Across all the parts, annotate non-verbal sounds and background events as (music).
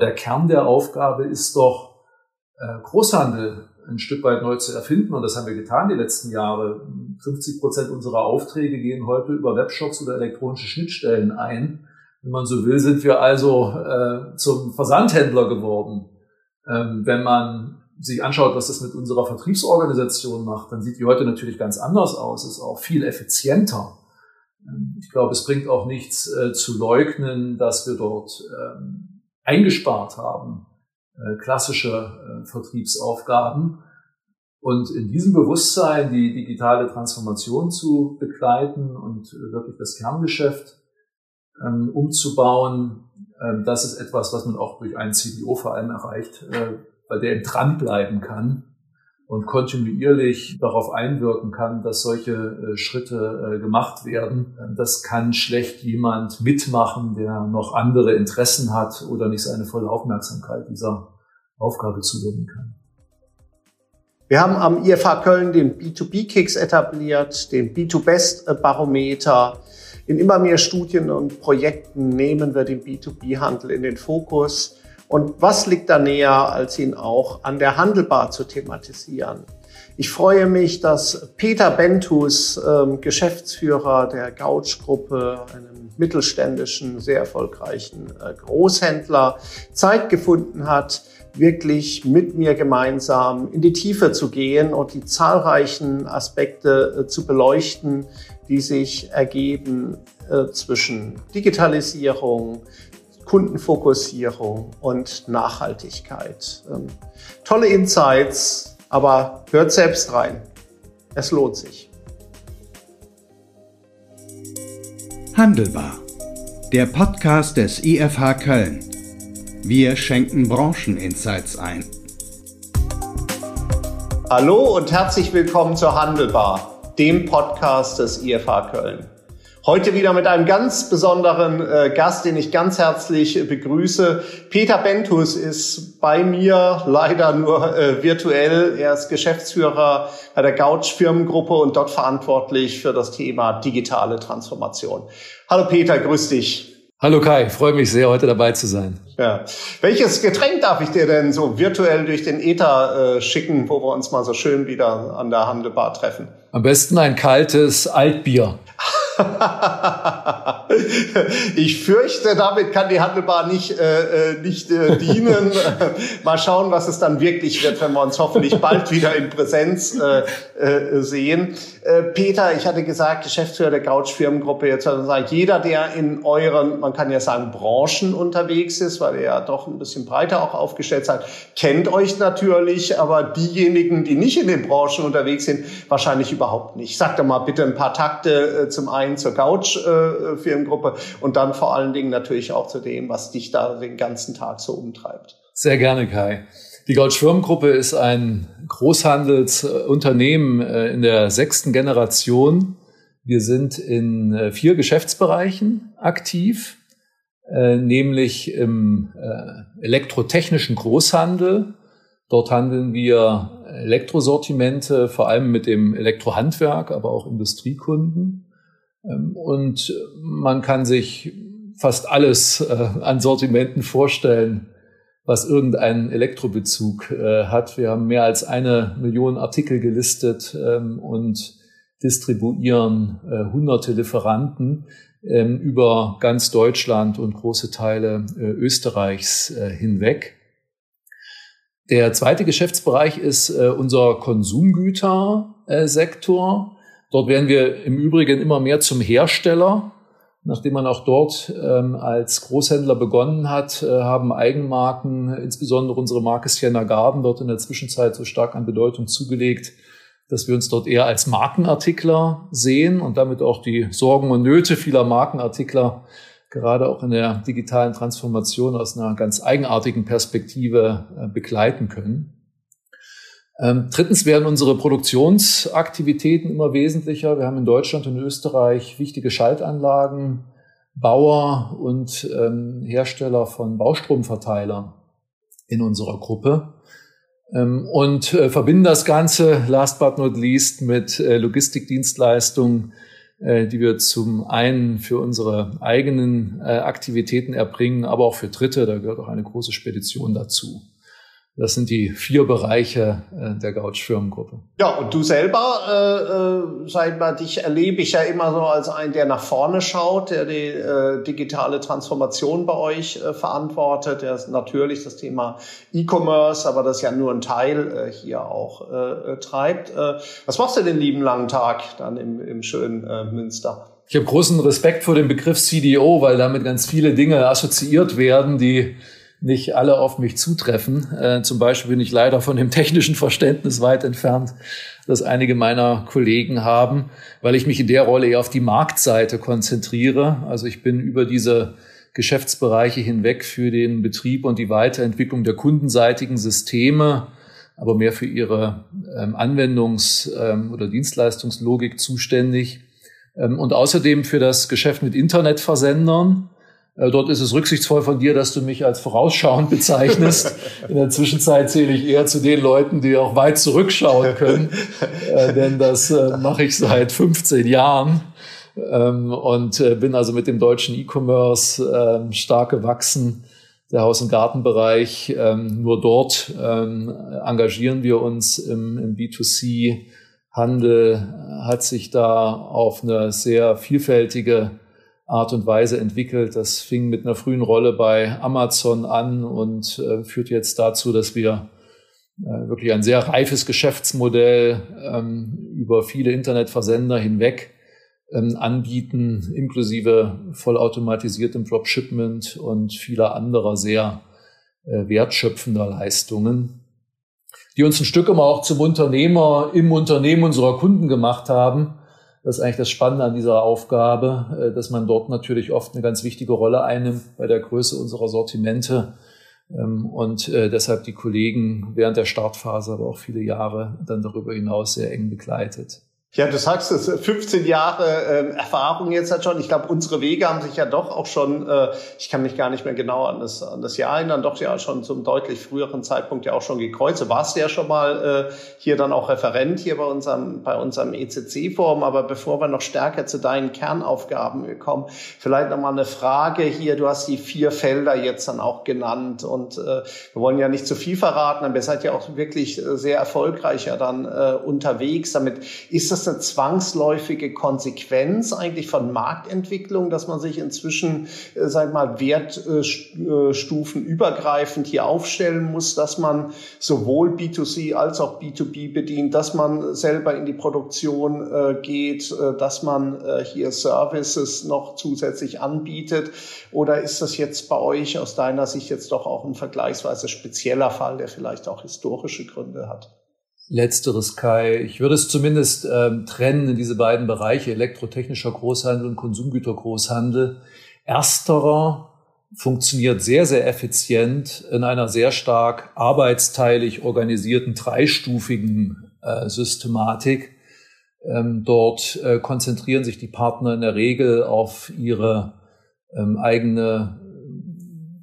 Der Kern der Aufgabe ist doch, äh, Großhandel ein Stück weit neu zu erfinden. Und das haben wir getan die letzten Jahre. 50 Prozent unserer Aufträge gehen heute über Webshops oder elektronische Schnittstellen ein. Wenn man so will, sind wir also äh, zum Versandhändler geworden. Ähm, wenn man sich anschaut, was das mit unserer Vertriebsorganisation macht, dann sieht die heute natürlich ganz anders aus, ist auch viel effizienter. Ähm, ich glaube, es bringt auch nichts äh, zu leugnen, dass wir dort ähm, eingespart haben, äh, klassische äh, Vertriebsaufgaben. Und in diesem Bewusstsein die digitale Transformation zu begleiten und wirklich das Kerngeschäft ähm, umzubauen, ähm, das ist etwas, was man auch durch einen CDO vor allem erreicht, äh, weil der eben dranbleiben kann und kontinuierlich darauf einwirken kann, dass solche äh, Schritte äh, gemacht werden. Ähm, das kann schlecht jemand mitmachen, der noch andere Interessen hat oder nicht seine volle Aufmerksamkeit dieser Aufgabe zuwenden kann. Wir haben am IFA Köln den B2B-Kicks etabliert, den B2Best-Barometer. In immer mehr Studien und Projekten nehmen wir den B2B-Handel in den Fokus. Und was liegt da näher, als ihn auch an der Handelbar zu thematisieren? Ich freue mich, dass Peter Bentus, ähm, Geschäftsführer der Gouch-Gruppe, einem mittelständischen, sehr erfolgreichen äh, Großhändler, Zeit gefunden hat, wirklich mit mir gemeinsam in die Tiefe zu gehen und die zahlreichen Aspekte äh, zu beleuchten, die sich ergeben äh, zwischen Digitalisierung, Kundenfokussierung und Nachhaltigkeit. Ähm, tolle Insights, aber hört selbst rein. Es lohnt sich. Handelbar. Der Podcast des IFH Köln. Wir schenken Brancheninsights ein. Hallo und herzlich willkommen zur Handelbar dem Podcast des IFH Köln. Heute wieder mit einem ganz besonderen äh, Gast, den ich ganz herzlich begrüße. Peter Bentus ist bei mir leider nur äh, virtuell. Er ist Geschäftsführer bei der Gouch Firmengruppe und dort verantwortlich für das Thema digitale Transformation. Hallo Peter, grüß dich. Hallo Kai, freue mich sehr, heute dabei zu sein. Ja. Welches Getränk darf ich dir denn so virtuell durch den Ether äh, schicken, wo wir uns mal so schön wieder an der Handelbar treffen? Am besten ein kaltes Altbier. (laughs) ich fürchte, damit kann die Handelbar nicht, äh, äh nicht äh, dienen. (laughs) Mal schauen, was es dann wirklich wird, wenn wir uns hoffentlich bald wieder in Präsenz äh, äh, sehen. Äh, Peter, ich hatte gesagt, Geschäftsführer der Couch Firmengruppe, jetzt sagt jeder, der in euren, man kann ja sagen, Branchen unterwegs ist, weil ihr ja doch ein bisschen breiter auch aufgestellt seid, kennt euch natürlich, aber diejenigen, die nicht in den Branchen unterwegs sind, wahrscheinlich überhaupt nicht. Sag doch mal bitte ein paar Takte äh, zum einen einen zur Couch-Firmengruppe äh, und dann vor allen Dingen natürlich auch zu dem, was dich da den ganzen Tag so umtreibt. Sehr gerne, Kai. Die Couch Firmengruppe ist ein Großhandelsunternehmen äh, in der sechsten Generation. Wir sind in äh, vier Geschäftsbereichen aktiv, nämlich im elektrotechnischen Großhandel. Dort handeln wir Elektrosortimente, vor allem mit dem Elektrohandwerk, aber auch Industriekunden. Ähm, und man kann sich fast alles äh, an Sortimenten vorstellen, was irgendeinen Elektrobezug äh, hat. Wir haben mehr als eine Million Artikel gelistet ähm, und distribuieren äh, hunderte Lieferanten ähm, über ganz Deutschland und große Teile Österreichs hinweg. Der zweite Geschäftsbereich ist unser Konsumgütersektor. Dort werden wir im Übrigen immer mehr zum Hersteller. Nachdem man auch dort ähm, als Großhändler begonnen hat, äh, haben Eigenmarken, insbesondere unsere Marke Sienna Garden, dort in der Zwischenzeit so stark an Bedeutung zugelegt, dass wir uns dort eher als Markenartikler sehen und damit auch die Sorgen und Nöte vieler Markenartikler gerade auch in der digitalen Transformation aus einer ganz eigenartigen Perspektive äh, begleiten können. Ähm, drittens werden unsere Produktionsaktivitäten immer wesentlicher. Wir haben in Deutschland und Österreich wichtige Schaltanlagen, Bauer und ähm, Hersteller von Baustromverteilern in unserer Gruppe ähm, und äh, verbinden das Ganze, last but not least, mit äh, Logistikdienstleistungen äh, die wir zum einen für unsere eigenen äh, Aktivitäten erbringen, aber auch für Dritte. Da gehört auch eine große Spedition dazu. Das sind die vier Bereiche äh, der Gouch-Firmengruppe. Ja, und du selber, äh, sag mal, dich erlebe ich ja immer so als einen, der nach vorne schaut, der die äh, digitale Transformation bei euch äh, verantwortet. Der ist natürlich das Thema E-Commerce, aber das ja nur ein Teil äh, hier auch äh, treibt. Äh, was machst du den lieben langen Tag dann im, im schönen äh, Münster? Ich habe großen Respekt vor dem Begriff CDO, weil damit ganz viele Dinge assoziiert werden, die nicht alle auf mich zutreffen. Äh, zum Beispiel bin ich leider von dem technischen Verständnis weit entfernt, das einige meiner Kollegen haben, weil ich mich in der Rolle eher auf die Marktseite konzentriere. Also ich bin über diese Geschäftsbereiche hinweg für den Betrieb und die Weiterentwicklung der kundenseitigen Systeme, aber mehr für ihre ähm, Anwendungs- ähm, oder Dienstleistungslogik zuständig. Ähm, und außerdem für das Geschäft mit Internetversendern dort ist es rücksichtsvoll von dir, dass du mich als vorausschauend bezeichnest. (laughs) In der Zwischenzeit zähle ich eher zu den Leuten, die auch weit zurückschauen können, (laughs) äh, denn das äh, mache ich seit 15 Jahren ähm, und äh, bin also mit dem deutschen E-Commerce ähm, stark gewachsen. Der Haus- und Gartenbereich, ähm, nur dort ähm, engagieren wir uns im, im B2C. Handel hat sich da auf eine sehr vielfältige Art und Weise entwickelt. Das fing mit einer frühen Rolle bei Amazon an und äh, führt jetzt dazu, dass wir äh, wirklich ein sehr reifes Geschäftsmodell ähm, über viele Internetversender hinweg ähm, anbieten, inklusive vollautomatisiertem Dropshipment und vieler anderer sehr äh, wertschöpfender Leistungen, die uns ein Stück immer auch zum Unternehmer im Unternehmen unserer Kunden gemacht haben das ist eigentlich das Spannende an dieser Aufgabe, äh, dass man dort natürlich oft eine ganz wichtige Rolle einnimmt bei der Größe unserer Sortimente ähm, und äh, deshalb die Kollegen während der Startphase, aber auch viele Jahre dann darüber hinaus sehr eng begleitet. Ja, du sagst es, 15 Jahre äh, Erfahrung jetzt hat schon. Ich glaube, unsere Wege haben sich ja doch auch schon, äh, ich kann mich gar nicht mehr genau an das, an das Jahr erinnern, doch ja schon zum deutlich früheren Zeitpunkt ja auch schon gekreuzt. Du warst ja schon mal äh, hier dann auch Referent hier bei unserem, bei unserem ECC-Forum. Aber bevor wir noch stärker zu deinen Kernaufgaben kommen, vielleicht nochmal eine Frage hier. Du hast die vier Felder jetzt dann auch genannt und äh, wir wollen ja nicht zu viel verraten, aber ihr seid ja auch wirklich sehr erfolgreich ja dann äh, unterwegs. Damit ist das eine zwangsläufige Konsequenz eigentlich von Marktentwicklung, dass man sich inzwischen, äh, sag mal, Wertstufen übergreifend hier aufstellen muss, dass man sowohl B2C als auch B2B bedient, dass man selber in die Produktion äh, geht, äh, dass man äh, hier Services noch zusätzlich anbietet? Oder ist das jetzt bei euch aus deiner Sicht jetzt doch auch ein vergleichsweise spezieller Fall, der vielleicht auch historische Gründe hat? Letzteres, Kai. Ich würde es zumindest ähm, trennen in diese beiden Bereiche, elektrotechnischer Großhandel und Konsumgütergroßhandel. Ersterer funktioniert sehr, sehr effizient in einer sehr stark arbeitsteilig organisierten, dreistufigen äh, Systematik. Ähm, dort äh, konzentrieren sich die Partner in der Regel auf ihre ähm, eigene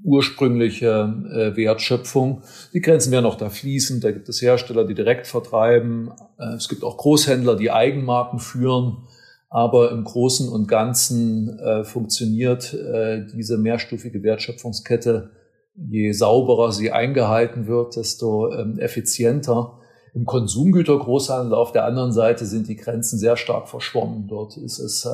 ursprüngliche äh, Wertschöpfung. Die Grenzen werden auch da fließen. Da gibt es Hersteller, die direkt vertreiben. Äh, es gibt auch Großhändler, die Eigenmarken führen. Aber im Großen und Ganzen äh, funktioniert äh, diese mehrstufige Wertschöpfungskette. Je sauberer sie eingehalten wird, desto ähm, effizienter. Im Konsumgütergroßhandel auf der anderen Seite sind die Grenzen sehr stark verschwommen. Dort ist es äh,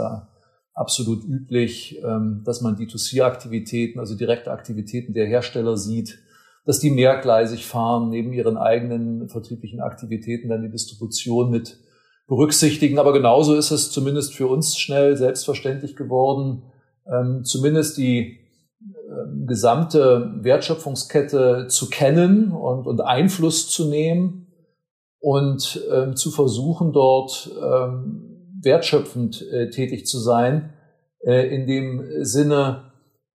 absolut üblich, ähm, dass man D2C-Aktivitäten, also direkte Aktivitäten der Hersteller sieht, dass die mehrgleisig fahren, neben ihren eigenen vertrieblichen Aktivitäten dann die Distribution mit berücksichtigen. Aber genauso ist es zumindest für uns schnell selbstverständlich geworden, ähm, zumindest die ähm, gesamte Wertschöpfungskette zu kennen und, und Einfluss zu nehmen und zu versuchen, dort wertschöpfend äh, tätig zu sein, äh, in dem Sinne,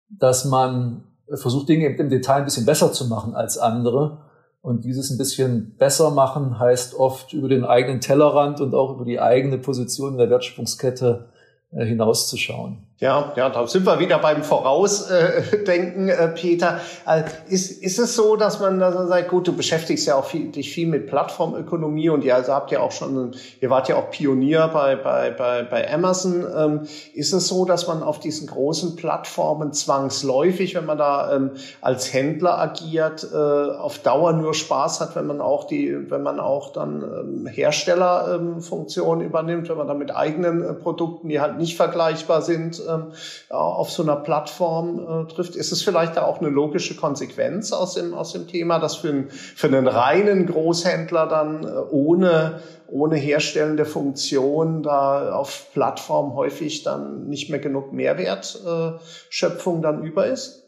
dass man versucht, Dinge im Detail ein bisschen besser zu machen als andere. Und dieses ein bisschen besser machen heißt oft über den eigenen Tellerrand und auch über die eigene Position in der Wertschöpfungskette äh, hinauszuschauen. Ja, ja, da sind wir wieder beim Vorausdenken, äh, Peter. Also ist, ist es so, dass man, dass man sagt, gut, du beschäftigst ja auch viel, dich viel mit Plattformökonomie und ihr also habt ja auch schon, ihr wart ja auch Pionier bei, bei, bei, bei Amazon. Ähm, ist es so, dass man auf diesen großen Plattformen zwangsläufig, wenn man da ähm, als Händler agiert, äh, auf Dauer nur Spaß hat, wenn man auch die, wenn man auch dann ähm, Herstellerfunktionen übernimmt, wenn man dann mit eigenen äh, Produkten, die halt nicht vergleichbar sind, ähm, auf so einer Plattform äh, trifft, ist es vielleicht da auch eine logische Konsequenz aus dem, aus dem Thema, dass für, einen, für einen reinen Großhändler dann äh, ohne, ohne herstellende Funktion da auf Plattform häufig dann nicht mehr genug Mehrwertschöpfung dann über ist?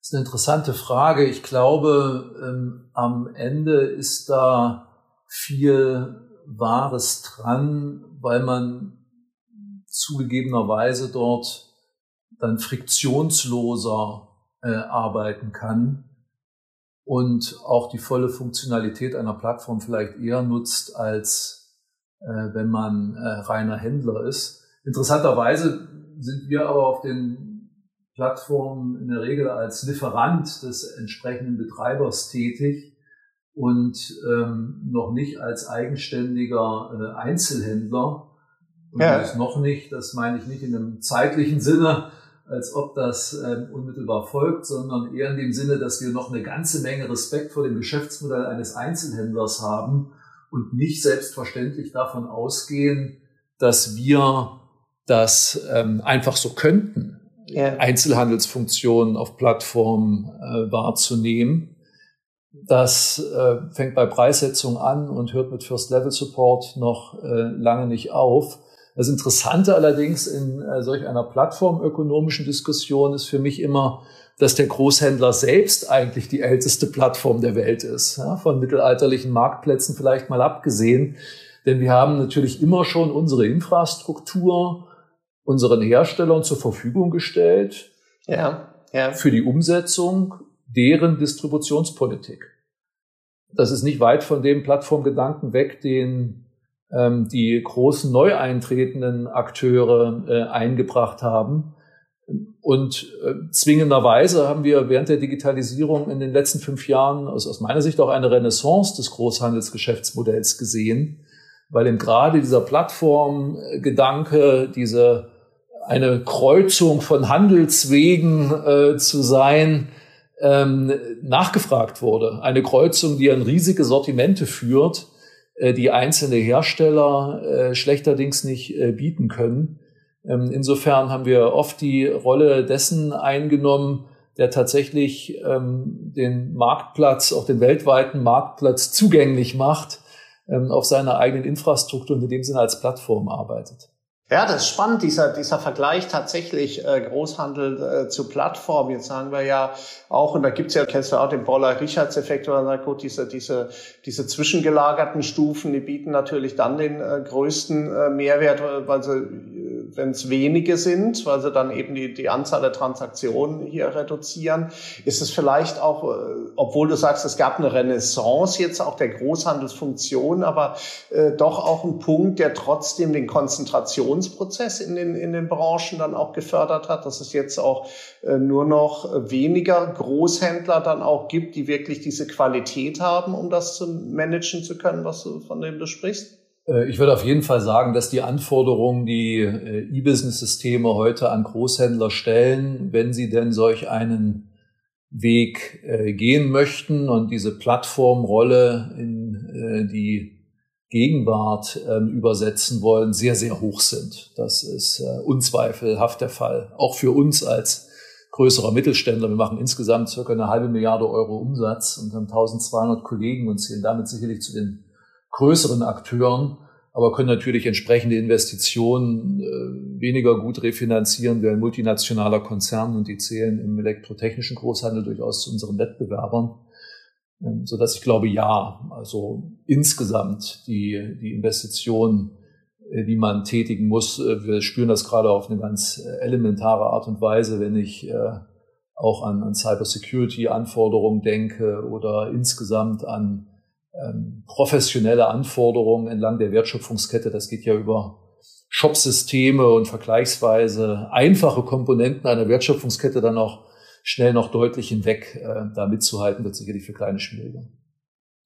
Das ist eine interessante Frage. Ich glaube, ähm, am Ende ist da viel Wahres dran, weil man zugegebenerweise dort dann friktionsloser äh, arbeiten kann und auch die volle Funktionalität einer Plattform vielleicht eher nutzt, als äh, wenn man äh, reiner Händler ist. Interessanterweise sind wir aber auf den Plattformen in der Regel als Lieferant des entsprechenden Betreibers tätig und ähm, noch nicht als eigenständiger äh, Einzelhändler, und ja. das noch nicht, das meine ich nicht in einem zeitlichen Sinne, als ob das äh, unmittelbar folgt, sondern eher in dem Sinne, dass wir noch eine ganze Menge Respekt vor dem Geschäftsmodell eines Einzelhändlers haben und nicht selbstverständlich davon ausgehen, dass wir das ähm, einfach so könnten, ja. Einzelhandelsfunktionen auf Plattformen äh, wahrzunehmen. Das äh, fängt bei Preissetzung an und hört mit First-Level-Support noch äh, lange nicht auf. Das Interessante allerdings in äh, solch einer plattformökonomischen Diskussion ist für mich immer, dass der Großhändler selbst eigentlich die älteste Plattform der Welt ist, ja, von mittelalterlichen Marktplätzen vielleicht mal abgesehen. Denn wir haben natürlich immer schon unsere Infrastruktur unseren Herstellern zur Verfügung gestellt ja, ja. für die Umsetzung deren Distributionspolitik. Das ist nicht weit von dem Plattformgedanken weg, den ähm, die großen neu eintretenden Akteure äh, eingebracht haben. Und äh, zwingenderweise haben wir während der Digitalisierung in den letzten fünf Jahren aus, aus meiner Sicht auch eine Renaissance des Großhandelsgeschäftsmodells gesehen, weil eben gerade dieser Plattformgedanke, diese eine Kreuzung von Handelswegen äh, zu sein, ähm, nachgefragt wurde. Eine Kreuzung, die an riesige Sortimente führt, die einzelne Hersteller äh, schlechterdings nicht äh, bieten können. Ähm, insofern haben wir oft die Rolle dessen eingenommen, der tatsächlich ähm, den Marktplatz, auch den weltweiten Marktplatz zugänglich macht, ähm, auf seiner eigenen Infrastruktur und in dem Sinne als Plattform arbeitet. Ja, das ist spannend, dieser, dieser Vergleich tatsächlich äh, Großhandel äh, zu Plattform. Jetzt sagen wir ja auch, und da gibt's ja, kennst du auch den Boller-Richards-Effekt, man sagt, gut, diese, diese, diese zwischengelagerten Stufen, die bieten natürlich dann den äh, größten äh, Mehrwert, weil sie wenn es wenige sind, weil sie dann eben die, die Anzahl der Transaktionen hier reduzieren, ist es vielleicht auch, äh, obwohl du sagst, es gab eine Renaissance jetzt auch der Großhandelsfunktion, aber äh, doch auch ein Punkt, der trotzdem den Konzentrationsprozess in den, in den Branchen dann auch gefördert hat, dass es jetzt auch äh, nur noch weniger Großhändler dann auch gibt, die wirklich diese Qualität haben, um das zu managen zu können, was du, von dem du sprichst? Äh, ich würde auf jeden Fall sagen, dass die Anforderungen, die äh, E-Business-Systeme heute an Großhändler stellen, wenn sie denn solch einen Weg äh, gehen möchten und diese Plattformrolle in die Gegenwart ähm, übersetzen wollen, sehr, sehr hoch sind. Das ist unzweifelhaft der Fall. Auch für uns als größerer Mittelständler. Wir machen insgesamt circa eine halbe Milliarde Euro Umsatz und haben 1200 Kollegen und zählen damit sicherlich zu den größeren Akteuren, aber können natürlich entsprechende Investitionen äh, weniger gut refinanzieren wie ein multinationaler Konzern und die zählen im elektrotechnischen Großhandel durchaus zu unseren Wettbewerbern. Ähm, so dass ich glaube, ja, also insgesamt die, die Investitionen, äh, die man tätigen muss, äh, wir spüren das gerade auf eine ganz elementare Art und Weise, wenn ich auch an, an Cybersecurity-Anforderungen denke oder insgesamt an ähm, professionelle Anforderungen entlang der Wertschöpfungskette. Das geht ja über Shopsysteme und vergleichsweise einfache Komponenten einer Wertschöpfungskette dann auch schnell noch deutlich hinweg äh, da mitzuhalten, wird sicherlich für kleine schwieriger.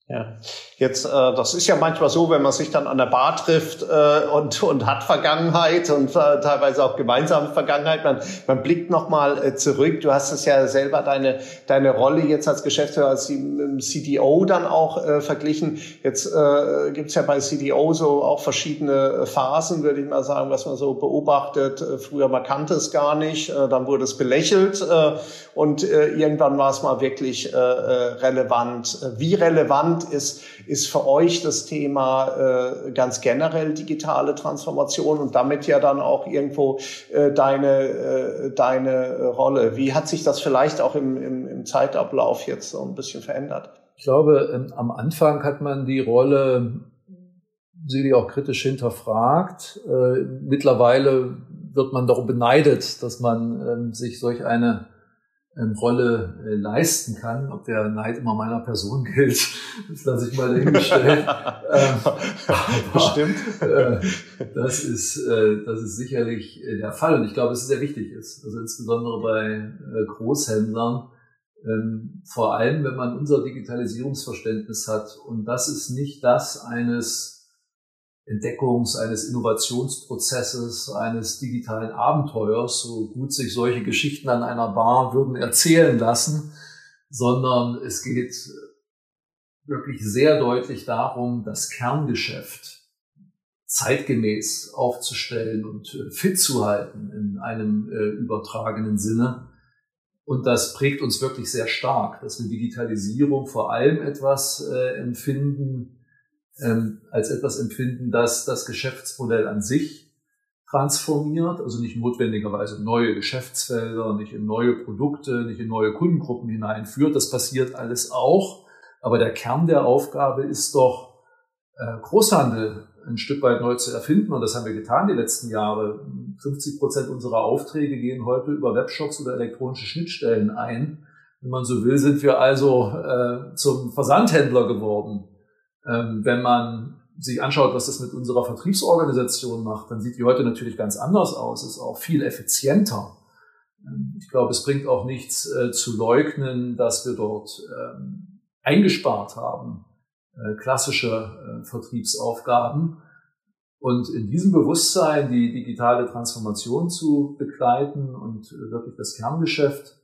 Ja, jetzt, äh, das ist ja manchmal so, wenn man sich dann an der Bar trifft äh, und, und hat Vergangenheit und äh, teilweise auch gemeinsame Vergangenheit. Man, man blickt nochmal äh, zurück. Du hast es ja selber deine, deine Rolle jetzt als Geschäftsführer, als CDO dann auch äh, verglichen. Jetzt äh, gibt es ja bei CDO so auch verschiedene Phasen, würde ich mal sagen, was man so beobachtet. Äh, früher man kannte es gar nicht, äh, dann wurde es belächelt äh, und äh, irgendwann war es mal wirklich äh, äh relevant. Wie relevant relevant ist, ist für euch das Thema äh, ganz generell digitale Transformation und damit ja dann auch irgendwo äh, deine, äh, deine Rolle. Wie hat sich das vielleicht auch im, im, im Zeitablauf jetzt so ein bisschen verändert? Ich glaube, ähm, am Anfang hat man die Rolle sicherlich auch kritisch hinterfragt. Äh, mittlerweile wird man darum beneidet, dass man ähm, sich solch eine ähm, Rolle äh, leisten kann. Ob der Neid immer meiner Person (laughs) gilt, das lasse ich mal dahingestellt. (laughs) ähm, Bestimmt. Äh, das, ist, äh, das ist sicherlich der Fall und ich glaube, dass es sehr wichtig ist. Also insbesondere bei Großhändlern, ähm, vor allem wenn man unser Digitalisierungsverständnis hat. Und das ist nicht das eines Entdeckungs-, eines Innovationsprozesses, eines digitalen Abenteuers, so gut sich solche Geschichten an einer Bar würden erzählen lassen, sondern es geht wirklich sehr deutlich darum, das Kerngeschäft zeitgemäß aufzustellen und äh, fit zu halten in einem äh, übertragenen Sinne. Und das prägt uns wirklich sehr stark, dass wir Digitalisierung vor allem etwas äh, empfinden, ähm, als etwas empfinden, das das Geschäftsmodell an sich transformiert, also nicht notwendigerweise neue Geschäftsfelder, nicht in neue Produkte, nicht in neue Kundengruppen hineinführt. Das passiert alles auch. Aber der Kern der Aufgabe ist doch, äh, Großhandel ein Stück weit neu zu erfinden. Und das haben wir getan die letzten Jahre. 50 Prozent unserer Aufträge gehen heute über Webshops oder elektronische Schnittstellen ein. Wenn man so will, sind wir also äh, zum Versandhändler geworden. Ähm, wenn man sich anschaut, was das mit unserer Vertriebsorganisation macht, dann sieht die heute natürlich ganz anders aus, ist auch viel effizienter. Ähm, ich glaube, es bringt auch nichts äh, zu leugnen, dass wir dort ähm, eingespart haben, äh, klassische äh, Vertriebsaufgaben. Und in diesem Bewusstsein die digitale Transformation zu begleiten und wirklich das Kerngeschäft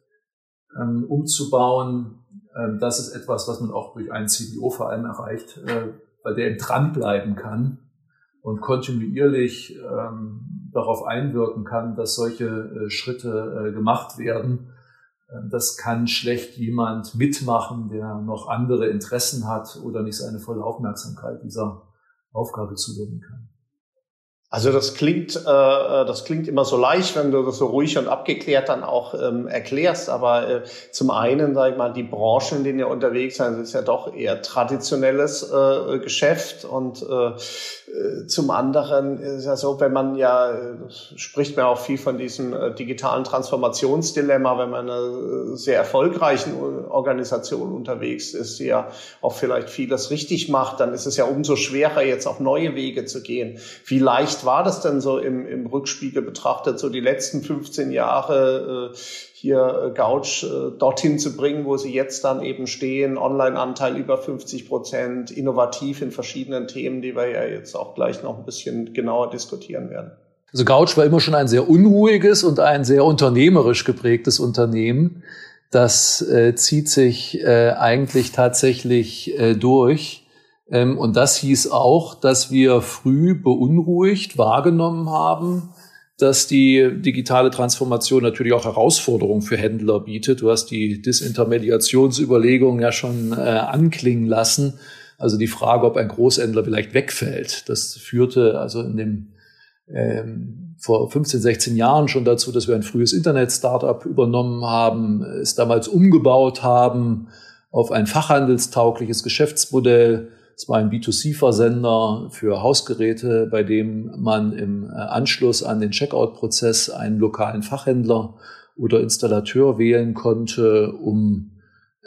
umzubauen, ähm, das ist etwas, was man auch durch einen CDO vor allem erreicht, äh, weil der eben dranbleiben kann und kontinuierlich ähm, darauf einwirken kann, dass solche äh, Schritte äh, gemacht werden. Ähm, das kann schlecht jemand mitmachen, der noch andere Interessen hat oder nicht seine volle Aufmerksamkeit dieser Aufgabe zuwenden kann. Also das klingt, äh, das klingt immer so leicht, wenn du das so ruhig und abgeklärt dann auch ähm, erklärst. Aber äh, zum einen, sag ich mal, die Branchen, in denen ihr unterwegs seid, ist ja doch eher traditionelles äh, Geschäft. Und äh, äh, zum anderen ist ja so, wenn man ja, äh, spricht man auch viel von diesem äh, digitalen Transformationsdilemma, wenn man in einer sehr erfolgreichen Organisation unterwegs ist, die ja auch vielleicht vieles richtig macht, dann ist es ja umso schwerer, jetzt auf neue Wege zu gehen. Wie leicht leicht war das denn so im, im Rückspiegel betrachtet, so die letzten 15 Jahre äh, hier äh, Gouch äh, dorthin zu bringen, wo sie jetzt dann eben stehen, Online-Anteil über 50 Prozent, innovativ in verschiedenen Themen, die wir ja jetzt auch gleich noch ein bisschen genauer diskutieren werden. Also Gouch war immer schon ein sehr unruhiges und ein sehr unternehmerisch geprägtes Unternehmen. Das äh, zieht sich äh, eigentlich tatsächlich äh, durch. Ähm, und das hieß auch, dass wir früh beunruhigt wahrgenommen haben, dass die digitale Transformation natürlich auch Herausforderungen für Händler bietet. Du hast die Disintermediationsüberlegungen ja schon äh, anklingen lassen. Also die Frage, ob ein Großhändler vielleicht wegfällt. Das führte also in dem ähm, vor 15, 16 Jahren schon dazu, dass wir ein frühes Internet-Startup übernommen haben, es damals umgebaut haben auf ein fachhandelstaugliches Geschäftsmodell es war ein B2C-Versender für Hausgeräte, bei dem man im äh, Anschluss an den Checkout-Prozess einen lokalen Fachhändler oder Installateur wählen konnte, um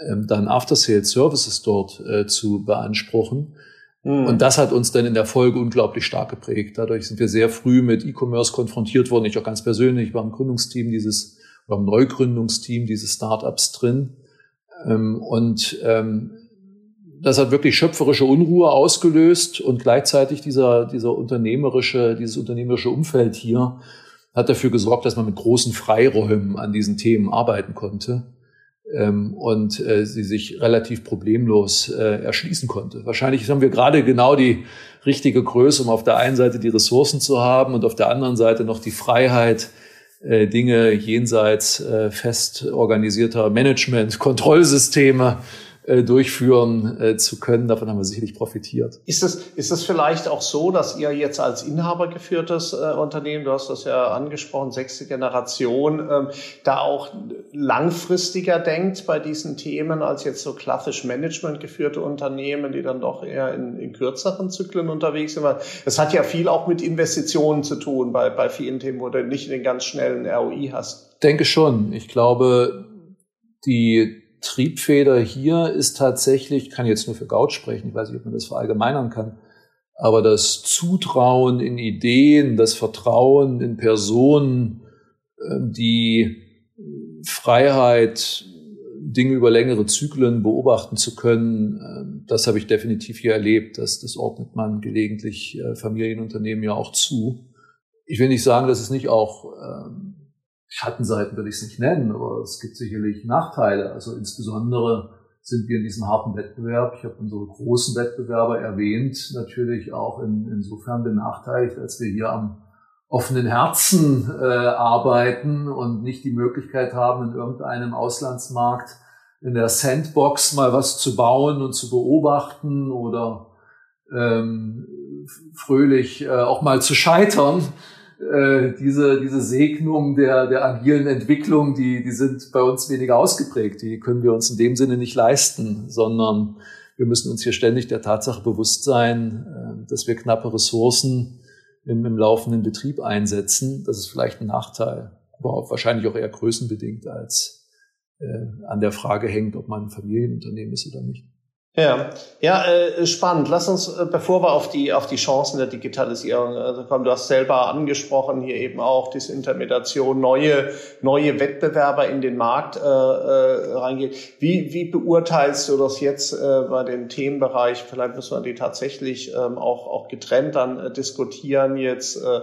ähm, dann After-Sales-Services dort äh, zu beanspruchen. Mhm. Und das hat uns dann in der Folge unglaublich stark geprägt. Dadurch sind wir sehr früh mit E-Commerce konfrontiert worden. Ich auch ganz persönlich ich war im Gründungsteam dieses, war im Neugründungsteam dieses Startups drin. Ähm, und ähm, das hat wirklich schöpferische Unruhe ausgelöst und gleichzeitig dieser, dieser unternehmerische, dieses unternehmerische Umfeld hier hat dafür gesorgt, dass man mit großen Freiräumen an diesen Themen arbeiten konnte ähm, und äh, sie sich relativ problemlos äh, erschließen konnte. Wahrscheinlich haben wir gerade genau die richtige Größe, um auf der einen Seite die Ressourcen zu haben und auf der anderen Seite noch die Freiheit, äh, Dinge jenseits äh, fest organisierter Management, Kontrollsysteme äh, durchführen äh, zu können. Davon haben wir sicherlich profitiert. Ist es, ist es vielleicht auch so, dass ihr jetzt als Inhaber geführtes äh, Unternehmen, du hast das ja angesprochen, sechste Generation, ähm, da auch langfristiger denkt bei diesen Themen als jetzt so klassisch Management geführte Unternehmen, die dann doch eher in, in kürzeren Zyklen unterwegs sind? Weil es hat ja viel auch mit Investitionen zu tun bei, bei vielen Themen, wo du nicht den ganz schnellen ROI hast. Denke schon. Ich glaube, die Triebfeder hier ist tatsächlich, ich kann jetzt nur für Gaut sprechen, ich weiß nicht, ob man das verallgemeinern kann, aber das Zutrauen in Ideen, das Vertrauen in Personen, ähm, die Freiheit, Dinge über längere Zyklen beobachten zu können, ähm, das habe ich definitiv hier erlebt. Das, das ordnet man gelegentlich äh, Familienunternehmen ja auch zu. Ich will nicht sagen, dass es nicht auch ähm, Schattenseiten würde ich es nicht nennen, aber es gibt sicherlich Nachteile. Also insbesondere sind wir in diesem harten Wettbewerb, ich habe unsere großen Wettbewerber erwähnt, natürlich auch in, insofern benachteiligt, als wir hier am offenen Herzen äh, arbeiten und nicht die Möglichkeit haben, in irgendeinem Auslandsmarkt in der Sandbox mal was zu bauen und zu beobachten oder ähm, fröhlich äh, auch mal zu scheitern, äh, diese, diese Segnung der, der agilen Entwicklung, die, die sind bei uns weniger ausgeprägt. Die können wir uns in dem Sinne nicht leisten, sondern wir müssen uns hier ständig der Tatsache bewusst sein, äh, dass wir knappe Ressourcen im, im laufenden Betrieb einsetzen. Das ist vielleicht ein Nachteil, aber wahrscheinlich auch eher größenbedingt als äh, an der Frage hängt, ob man ein Familienunternehmen ist oder nicht. Ja, ja, äh, spannend. Lass uns, äh, bevor wir auf die auf die Chancen der Digitalisierung also kommen, du hast selber angesprochen hier eben auch diese Intermediation, neue neue Wettbewerber in den Markt äh, äh, reingehen. Wie wie beurteilst du das jetzt äh, bei dem Themenbereich? Vielleicht müssen wir die tatsächlich ähm, auch auch getrennt dann äh, diskutieren. Jetzt äh,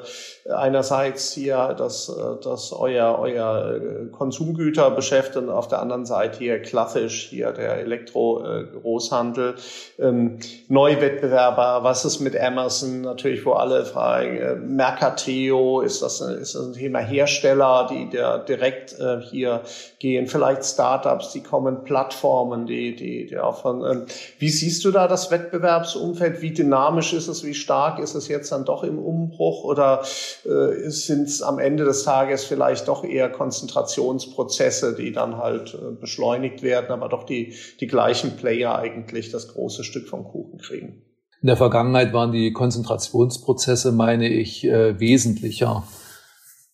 einerseits hier, dass äh, dass euer euer äh, Konsumgüter beschäftigt und auf der anderen Seite hier klassisch hier der Elektro äh, Großhandel Großhandel, ähm, Neuwettbewerber, was ist mit Amazon, natürlich, wo alle fragen, äh, Mercateo, ist das, ist das ein Thema Hersteller, die der direkt äh, hier gehen, vielleicht Startups, die kommen, Plattformen, die, die, die auch von, ähm, wie siehst du da das Wettbewerbsumfeld? Wie dynamisch ist es? Wie stark ist es jetzt dann doch im Umbruch? Oder äh, sind es am Ende des Tages vielleicht doch eher Konzentrationsprozesse, die dann halt äh, beschleunigt werden, aber doch die, die gleichen Player eigentlich eigentlich das große Stück vom Kuchen kriegen. In der Vergangenheit waren die Konzentrationsprozesse, meine ich, äh, wesentlicher.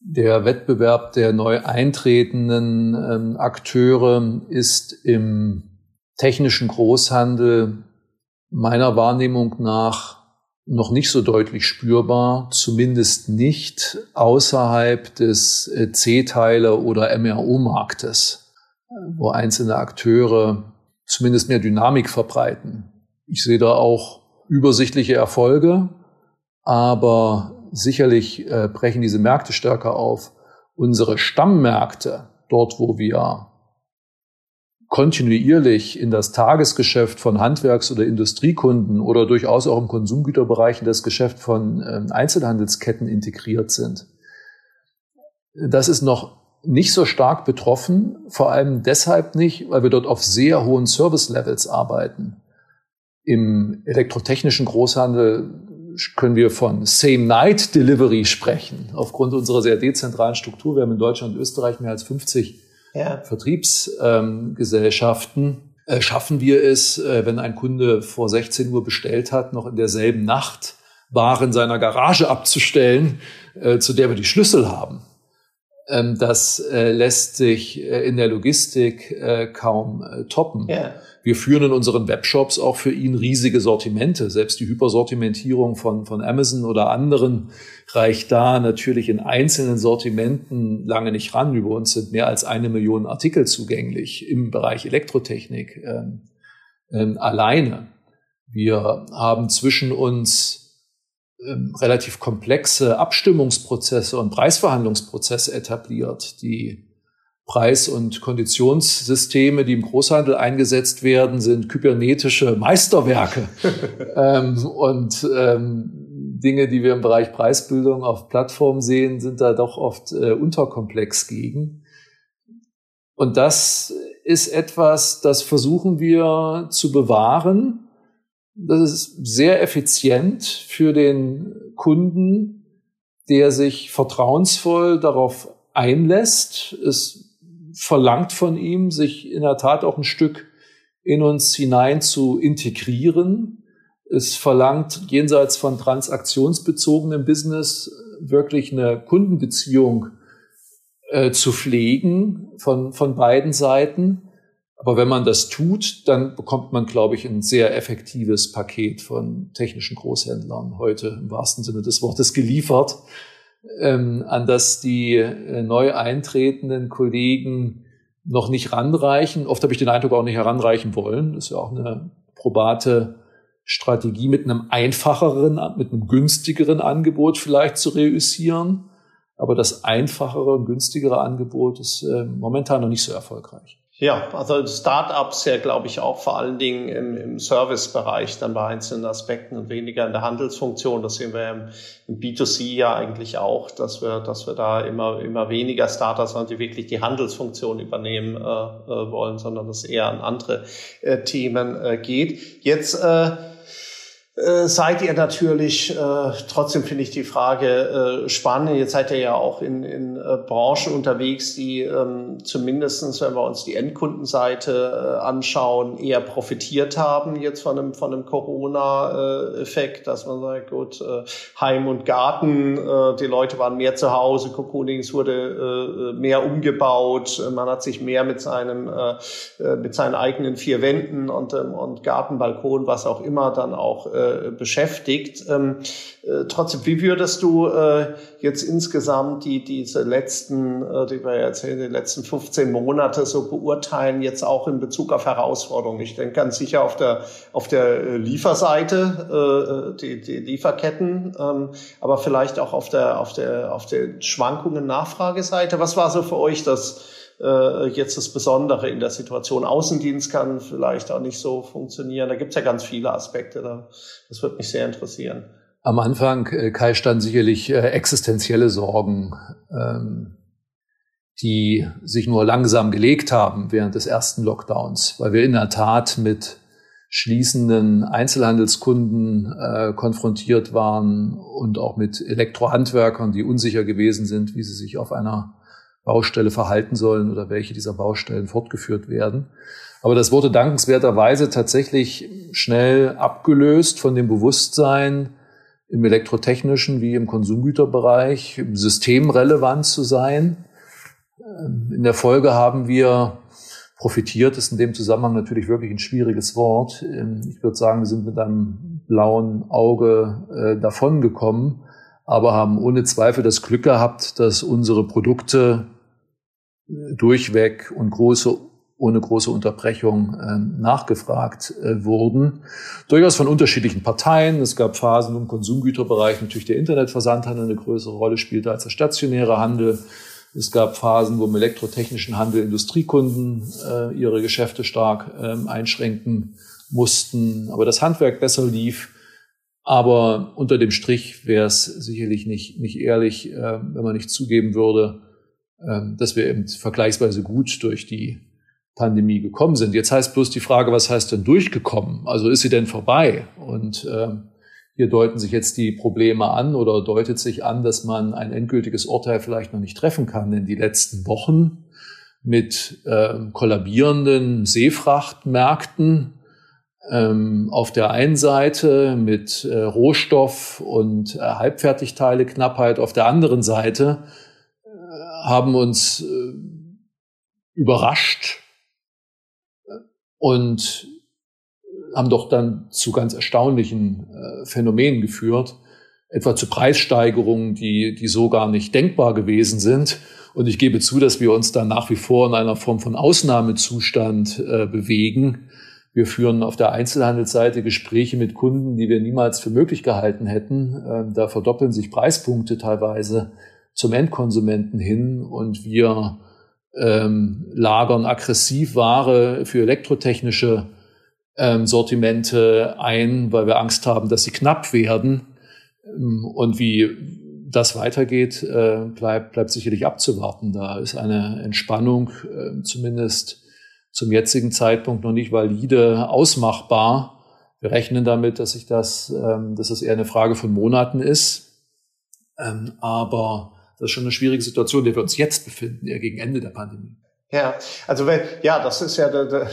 Der Wettbewerb der neu eintretenden ähm, Akteure ist im technischen Großhandel meiner Wahrnehmung nach noch nicht so deutlich spürbar, zumindest nicht außerhalb des äh, C-Teile oder MRO-Marktes, wo einzelne Akteure zumindest mehr Dynamik verbreiten. Ich sehe da auch übersichtliche Erfolge, aber sicherlich äh, brechen diese Märkte stärker auf. Unsere Stammmärkte, dort wo wir kontinuierlich in das Tagesgeschäft von Handwerks- oder Industriekunden oder durchaus auch im Konsumgüterbereich in das Geschäft von äh, Einzelhandelsketten integriert sind. Das ist noch nicht so stark betroffen, vor allem deshalb nicht, weil wir dort auf sehr hohen Service-Levels arbeiten. Im elektrotechnischen Großhandel können wir von Same-Night-Delivery sprechen, aufgrund unserer sehr dezentralen Struktur. Wir haben in Deutschland und Österreich mehr als 50 ja. Vertriebsgesellschaften. Ähm, äh, schaffen wir es, äh, wenn ein Kunde vor 16 Uhr bestellt hat, noch in derselben Nacht Waren in seiner Garage abzustellen, äh, zu der wir die Schlüssel haben? Ähm, das äh, lässt sich äh, in der Logistik äh, kaum toppen. Yeah. Wir führen in unseren Webshops auch für ihn riesige Sortimente. Selbst die Hypersortimentierung von, von Amazon oder anderen reicht da natürlich in einzelnen Sortimenten lange nicht ran. Über uns sind mehr als eine Million Artikel zugänglich im Bereich Elektrotechnik ähm, ähm, alleine. Wir haben zwischen uns ähm, relativ komplexe Abstimmungsprozesse und Preisverhandlungsprozesse etabliert, die Preis- und Konditionssysteme, die im Großhandel eingesetzt werden, sind kybernetische Meisterwerke. (laughs) ähm, und ähm, Dinge, die wir im Bereich Preisbildung auf Plattformen sehen, sind da doch oft äh, unterkomplex gegen. Und das ist etwas, das versuchen wir zu bewahren. Das ist sehr effizient für den Kunden, der sich vertrauensvoll darauf einlässt. Es verlangt von ihm, sich in der Tat auch ein Stück in uns hinein zu integrieren. Es verlangt jenseits von transaktionsbezogenem Business wirklich eine Kundenbeziehung äh, zu pflegen von, von beiden Seiten. Aber wenn man das tut, dann bekommt man, glaube ich, ein sehr effektives Paket von technischen Großhändlern heute im wahrsten Sinne des Wortes geliefert ähm, an das die äh, neu eintretenden Kollegen noch nicht ranreichen. Oft habe ich den Eindruck auch nicht heranreichen wollen. Das ist ja auch eine probate Strategie mit einem einfacheren, mit einem günstigeren Angebot vielleicht zu reüssieren. Aber das einfachere, günstigere Angebot ist äh, momentan noch nicht so erfolgreich. Ja, also Startups ja, glaube ich, auch vor allen Dingen im, im Servicebereich dann bei einzelnen Aspekten und weniger in der Handelsfunktion. Das sehen wir im, im B2C ja eigentlich auch, dass wir, dass wir da immer, immer weniger Startups haben, die wirklich die Handelsfunktion übernehmen äh, äh, wollen, sondern dass es eher an andere äh, Themen äh, geht. Jetzt äh, äh, seid ihr natürlich, äh, trotzdem finde ich die Frage äh, spannend. Jetzt seid ihr ja auch in, in äh, Branchen unterwegs, die ähm, zumindestens, wenn wir uns die Endkundenseite äh, anschauen, eher profitiert haben jetzt von einem, von einem Corona-Effekt, dass man sagt, gut, äh, Heim und Garten, äh, die Leute waren mehr zu Hause, Cocooning wurde äh, mehr umgebaut, man hat sich mehr mit seinem, äh, äh mit seinen eigenen vier Wänden und, ähm, und Garten, Balkon, was auch immer dann auch äh, äh, beschäftigt. Ähm, äh, trotzdem, wie würdest du äh, jetzt insgesamt die diese letzten, äh, die wir erzählen, die letzten 15 Monate so beurteilen, jetzt auch in Bezug auf Herausforderungen? Ich denke ganz sicher auf der auf der äh, Lieferseite, äh, die, die Lieferketten, ähm, aber vielleicht auch auf der auf der auf der Schwankungen Nachfrageseite. Was war so für euch das? Äh, jetzt das Besondere in der Situation. Außendienst kann vielleicht auch nicht so funktionieren. Da gibt es ja ganz viele Aspekte. Da. Das wird mich sehr interessieren. Am Anfang, äh, Kai, standen sicherlich äh, existenzielle Sorgen, ähm, die sich nur langsam gelegt haben während des ersten Lockdowns, weil wir in der Tat mit schließenden Einzelhandelskunden äh, konfrontiert waren und auch mit Elektrohandwerkern, die unsicher gewesen sind, wie sie sich auf einer Baustelle verhalten sollen oder welche dieser Baustellen fortgeführt werden. Aber das wurde dankenswerterweise tatsächlich schnell abgelöst von dem Bewusstsein, im elektrotechnischen wie im Konsumgüterbereich systemrelevant zu sein. In der Folge haben wir profitiert, ist in dem Zusammenhang natürlich wirklich ein schwieriges Wort. Ich würde sagen, wir sind mit einem blauen Auge äh, davongekommen, aber haben ohne Zweifel das Glück gehabt, dass unsere Produkte durchweg und große ohne große Unterbrechung äh, nachgefragt äh, wurden. Durchaus von unterschiedlichen Parteien. Es gab Phasen im Konsumgüterbereich, natürlich der Internetversandhandel eine größere Rolle spielte als der stationäre Handel. Es gab Phasen, wo im elektrotechnischen Handel Industriekunden äh, ihre Geschäfte stark ähm, einschränken mussten, aber das Handwerk besser lief. Aber unter dem Strich wäre es sicherlich nicht, nicht ehrlich, äh, wenn man nicht zugeben würde, ähm, dass wir eben vergleichsweise gut durch die Pandemie gekommen sind. Jetzt heißt bloß die Frage, was heißt denn durchgekommen? Also ist sie denn vorbei? Und ähm, hier deuten sich jetzt die Probleme an oder deutet sich an, dass man ein endgültiges Urteil vielleicht noch nicht treffen kann. Denn die letzten Wochen mit ähm, kollabierenden Seefrachtmärkten ähm, auf der einen Seite, mit äh, Rohstoff- und äh, Halbfertigteile-Knappheit auf der anderen Seite, haben uns äh, überrascht und haben doch dann zu ganz erstaunlichen äh, Phänomenen geführt, etwa zu Preissteigerungen, die, die so gar nicht denkbar gewesen sind. Und ich gebe zu, dass wir uns da nach wie vor in einer Form von Ausnahmezustand äh, bewegen. Wir führen auf der Einzelhandelsseite Gespräche mit Kunden, die wir niemals für möglich gehalten hätten. Ähm, da verdoppeln sich Preispunkte teilweise zum Endkonsumenten hin und wir ähm, lagern aggressiv Ware für elektrotechnische ähm, Sortimente ein, weil wir Angst haben, dass sie knapp werden. Ähm, und wie das weitergeht, äh, bleibt, bleibt sicherlich abzuwarten. Da ist eine Entspannung äh, zumindest zum jetzigen Zeitpunkt noch nicht valide ausmachbar. Wir rechnen damit, dass sich das, ähm, dass es eher eine Frage von Monaten ist. Ähm, aber das ist schon eine schwierige Situation, in der wir uns jetzt befinden, eher gegen Ende der Pandemie. Ja, also wenn, ja, das ist ja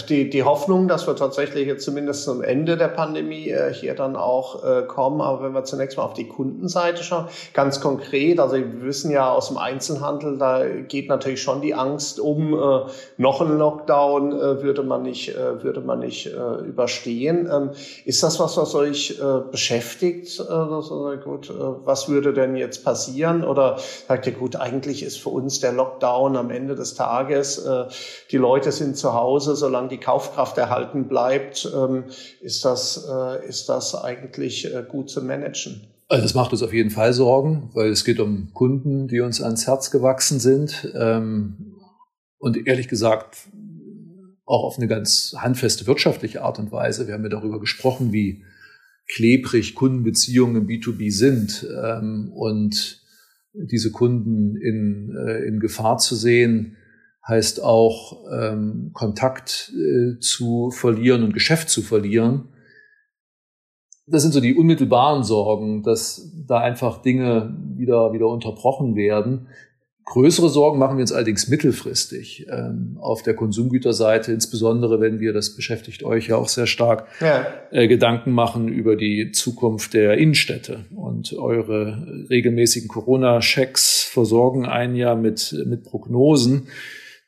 die, die Hoffnung, dass wir tatsächlich jetzt zumindest zum Ende der Pandemie äh, hier dann auch äh, kommen. Aber wenn wir zunächst mal auf die Kundenseite schauen, ganz konkret, also wir wissen ja aus dem Einzelhandel, da geht natürlich schon die Angst um, äh, noch einen Lockdown äh, würde man nicht, äh, würde man nicht äh, überstehen. Ähm, ist das was, was euch beschäftigt? Das, gut, was würde denn jetzt passieren? Oder sagt ihr, gut, eigentlich ist für uns der Lockdown am Ende des Tages äh, die Leute sind zu Hause, solange die Kaufkraft erhalten bleibt, ähm, ist das, äh, ist das eigentlich äh, gut zu managen. Also das macht uns auf jeden Fall Sorgen, weil es geht um Kunden, die uns ans Herz gewachsen sind. Ähm, und ehrlich gesagt, auch auf eine ganz handfeste wirtschaftliche Art und Weise. Wir haben ja darüber gesprochen, wie klebrig Kundenbeziehungen im B2B sind. Ähm, und diese Kunden in, in Gefahr zu sehen, heißt auch ähm, Kontakt äh, zu verlieren und Geschäft zu verlieren. Das sind so die unmittelbaren Sorgen, dass da einfach Dinge wieder, wieder unterbrochen werden. Größere Sorgen machen wir uns allerdings mittelfristig ähm, auf der Konsumgüterseite, insbesondere wenn wir, das beschäftigt euch ja auch sehr stark, ja. äh, Gedanken machen über die Zukunft der Innenstädte. Und eure regelmäßigen Corona-Checks versorgen einen ja mit, mit Prognosen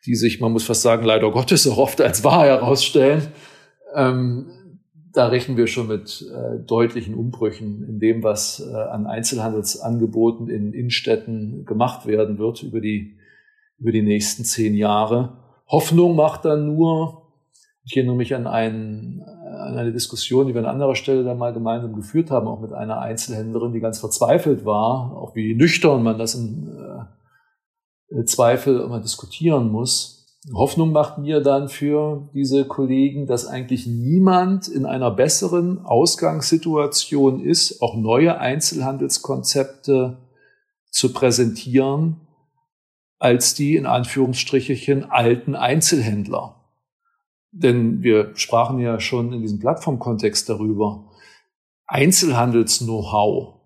die sich, man muss fast sagen, leider Gottes auch oft als wahr herausstellen. Ähm, da rechnen wir schon mit äh, deutlichen Umbrüchen in dem, was äh, an Einzelhandelsangeboten in Innenstädten gemacht werden wird über die, über die nächsten zehn Jahre. Hoffnung macht dann nur, ich erinnere mich an, einen, an eine Diskussion, die wir an anderer Stelle dann mal gemeinsam geführt haben, auch mit einer Einzelhändlerin, die ganz verzweifelt war, auch wie nüchtern man das in Zweifel immer diskutieren muss. Hoffnung macht mir dann für diese Kollegen, dass eigentlich niemand in einer besseren Ausgangssituation ist, auch neue Einzelhandelskonzepte zu präsentieren, als die in Anführungsstrichen alten Einzelhändler. Denn wir sprachen ja schon in diesem Plattformkontext darüber. Einzelhandels-Know-how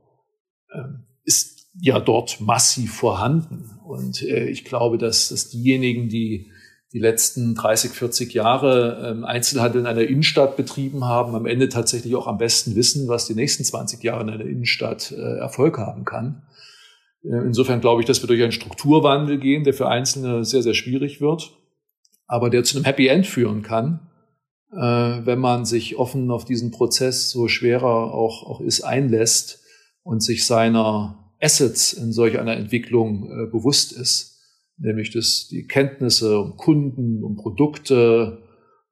äh, ist ja dort massiv vorhanden. Und äh, ich glaube, dass, dass diejenigen, die die letzten 30, 40 Jahre ähm, Einzelhandel in einer Innenstadt betrieben haben, am Ende tatsächlich auch am besten wissen, was die nächsten 20 Jahre in einer Innenstadt äh, Erfolg haben kann. Äh, insofern glaube ich, dass wir durch einen Strukturwandel gehen, der für Einzelne sehr, sehr schwierig wird, aber der zu einem Happy End führen kann, äh, wenn man sich offen auf diesen Prozess, so schwerer auch, auch ist, einlässt und sich seiner Assets in solch einer Entwicklung äh, bewusst ist, nämlich dass die Kenntnisse um Kunden, um Produkte,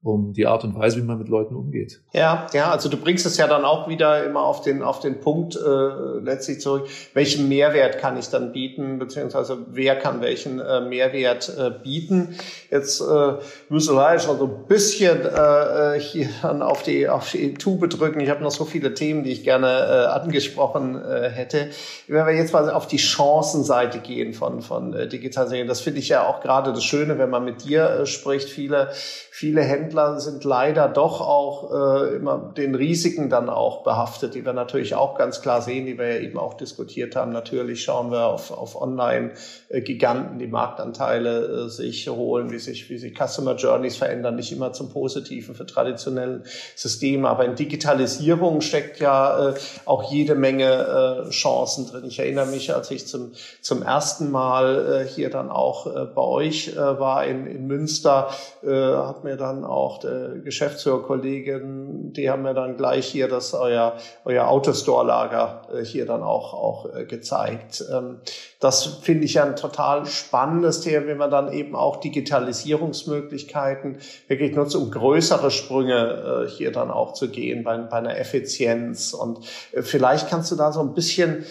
um die Art und Weise, wie man mit Leuten umgeht. Ja, ja, also du bringst es ja dann auch wieder immer auf den auf den Punkt äh, letztlich zurück. Welchen Mehrwert kann ich dann bieten, beziehungsweise wer kann welchen äh, Mehrwert äh, bieten? Jetzt äh, müssen wir schon so ein bisschen äh, äh, hier dann auf die auf die Tube drücken. Ich habe noch so viele Themen, die ich gerne äh, angesprochen äh, hätte. Wenn wir jetzt mal auf die Chancenseite gehen von von äh, Digitalisierung, das finde ich ja auch gerade das Schöne, wenn man mit dir äh, spricht. Viele viele Händler sind leider doch auch äh, immer den Risiken dann auch behaftet, die wir natürlich auch ganz klar sehen, die wir ja eben auch diskutiert haben. Natürlich schauen wir auf, auf Online-Giganten, die Marktanteile äh, sich holen, wie sich, wie sich Customer Journeys verändern, nicht immer zum Positiven für traditionelle Systeme. Aber in Digitalisierung steckt ja äh, auch jede Menge äh, Chancen drin. Ich erinnere mich, als ich zum, zum ersten Mal äh, hier dann auch äh, bei euch äh, war in, in Münster, äh, hat mir dann auch der Geschäftsführerkollegin, die haben mir dann gleich hier das euer, euer Autostore-Lager äh, hier dann auch, auch äh, gezeigt. Ähm, das finde ich ein total spannendes Thema, wenn man dann eben auch Digitalisierungsmöglichkeiten wirklich nutzt, um größere Sprünge äh, hier dann auch zu gehen bei, bei einer Effizienz. Und äh, vielleicht kannst du da so ein bisschen